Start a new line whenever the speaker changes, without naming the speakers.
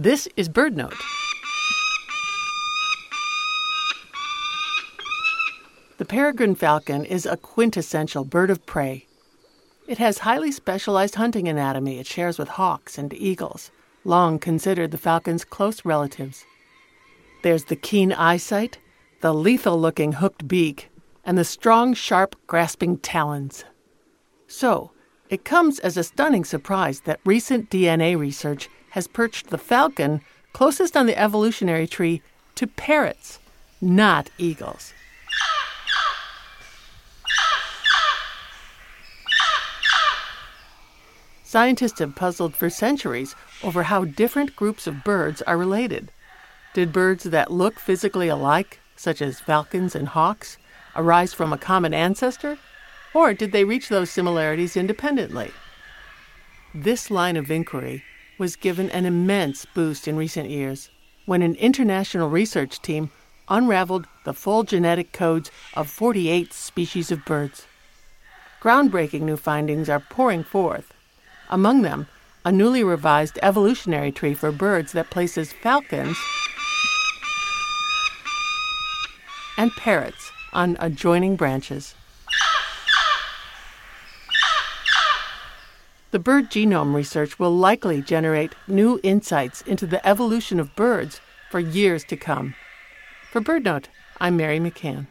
This is BirdNote. The peregrine falcon is a quintessential bird of prey. It has highly specialized hunting anatomy it shares with hawks and eagles, long considered the falcon's close relatives. There's the keen eyesight, the lethal looking hooked beak, and the strong, sharp, grasping talons. So, it comes as a stunning surprise that recent DNA research has perched the falcon closest on the evolutionary tree to parrots, not eagles. Scientists have puzzled for centuries over how different groups of birds are related. Did birds that look physically alike, such as falcons and hawks, arise from a common ancestor? Or did they reach those similarities independently? This line of inquiry was given an immense boost in recent years when an international research team unraveled the full genetic codes of 48 species of birds. Groundbreaking new findings are pouring forth. Among them, a newly revised evolutionary tree for birds that places falcons and parrots on adjoining branches. The bird genome research will likely generate new insights into the evolution of birds for years to come. For BirdNote, I'm Mary McCann.